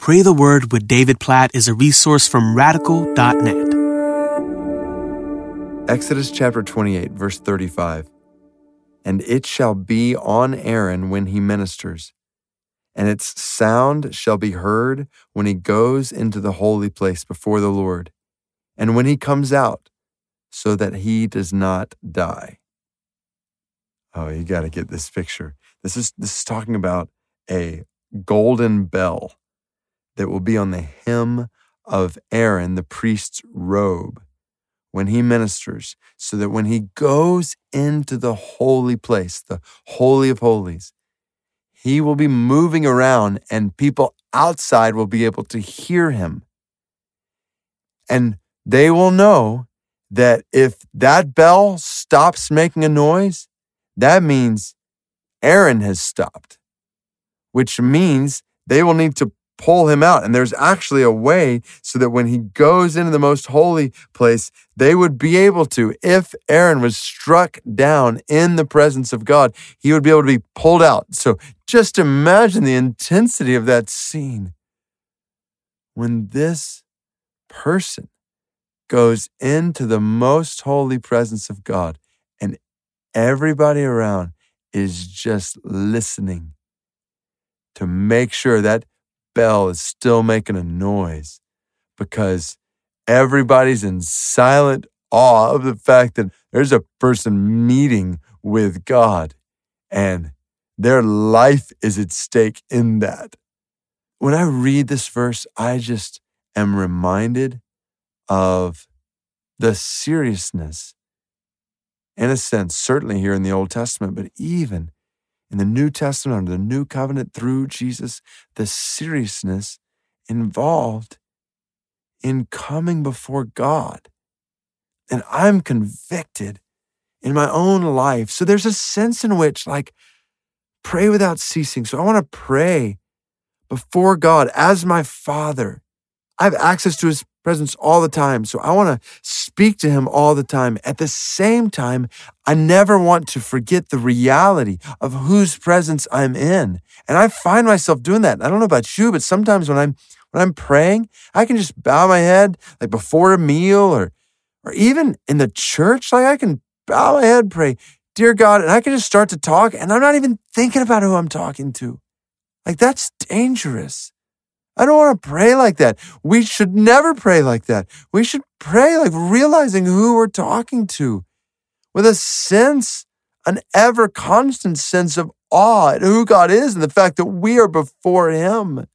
Pray the Word with David Platt is a resource from radical.net. Exodus chapter 28, verse 35. And it shall be on Aaron when he ministers, and its sound shall be heard when he goes into the holy place before the Lord, and when he comes out, so that he does not die. Oh, you got to get this picture. This is this is talking about a golden bell that will be on the hem of Aaron, the priest's robe, when he ministers, so that when he goes into the holy place, the Holy of Holies, he will be moving around and people outside will be able to hear him. And they will know that if that bell stops making a noise, that means Aaron has stopped, which means they will need to pull him out. And there's actually a way so that when he goes into the most holy place, they would be able to, if Aaron was struck down in the presence of God, he would be able to be pulled out. So just imagine the intensity of that scene. When this person goes into the most holy presence of God and everybody around is just listening to make sure that bell is still making a noise because everybody's in silent awe of the fact that there's a person meeting with God and their life is at stake in that. When I read this verse, I just am reminded of the seriousness, in a sense, certainly here in the Old Testament, but even in the New Testament, under the new covenant through Jesus, the seriousness involved in coming before God. And I'm convicted in my own life. So there's a sense in which, like, pray without ceasing. So I want to pray before God as my Father. I have access to His presence all the time. So I want to speak to him all the time. At the same time, I never want to forget the reality of whose presence I'm in. And I find myself doing that. I don't know about you, but sometimes when I'm when I'm praying, I can just bow my head like before a meal or or even in the church, like I can bow my head, pray, dear God, and I can just start to talk and I'm not even thinking about who I'm talking to. Like that's dangerous. I don't want to pray like that. We should never pray like that. We should pray like realizing who we're talking to with a sense, an ever constant sense of awe at who God is and the fact that we are before Him.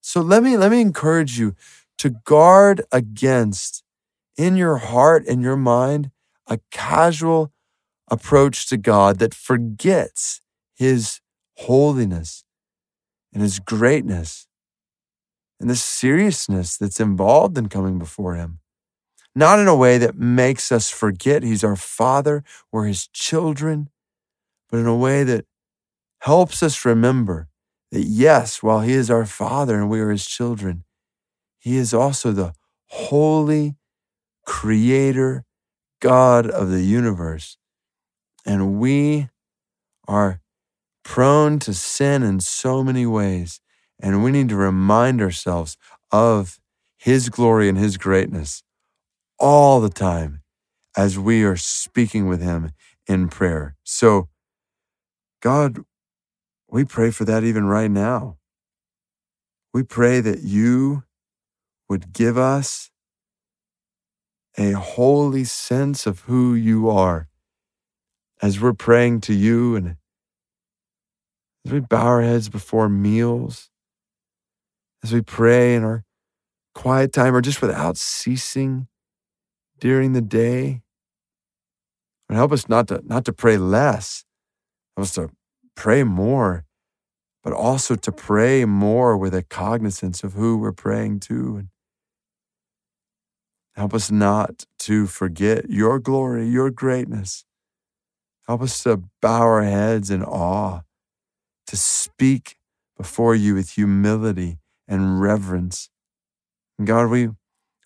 So let me, let me encourage you to guard against in your heart and your mind a casual approach to God that forgets His holiness and His greatness and the seriousness that's involved in coming before Him. Not in a way that makes us forget He's our Father, we're His children, but in a way that helps us remember that yes, while He is our Father and we are His children, He is also the holy creator, God of the universe. And we are prone to sin in so many ways. And we need to remind ourselves of His glory and His greatness all the time as we are speaking with Him in prayer. So, God, we pray for that even right now. We pray that you would give us a holy sense of who you are as we're praying to you and as we bow our heads before meals as we pray in our quiet time or just without ceasing during the day. And help us not to not to pray less, help us to pray more, but also to pray more with a cognizance of who we're praying to. And help us not to forget your glory, your greatness. Help us to bow our heads in awe, to speak before you with humility and reverence. God, we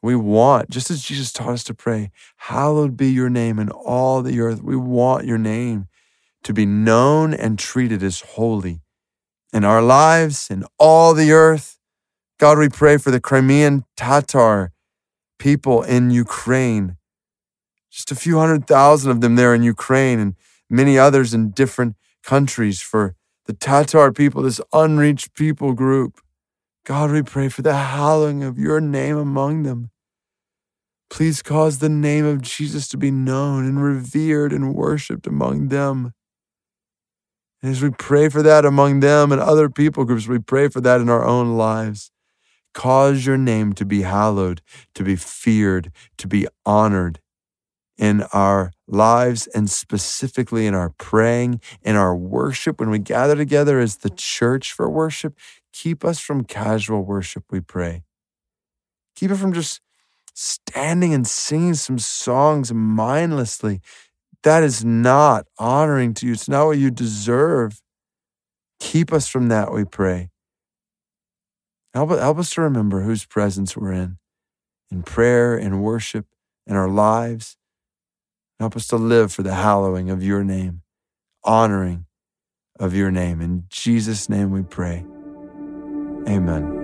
we want, just as Jesus taught us to pray, hallowed be your name in all the earth. We want your name to be known and treated as holy in our lives, in all the earth, God, we pray for the Crimean Tatar people in Ukraine. Just a few hundred thousand of them there in Ukraine and many others in different countries for the Tatar people, this unreached people group. God, we pray for the hallowing of your name among them. Please cause the name of Jesus to be known and revered and worshiped among them. And as we pray for that among them and other people groups, we pray for that in our own lives. Cause your name to be hallowed, to be feared, to be honored in our lives and specifically in our praying, in our worship. When we gather together as the church for worship, keep us from casual worship, we pray. Keep it from just standing and singing some songs mindlessly. That is not honoring to you. It's not what you deserve. Keep us from that, we pray. Help, help us to remember whose presence we're in, in prayer, in worship, in our lives. Help us to live for the hallowing of your name, honoring of your name. In Jesus' name we pray. Amen.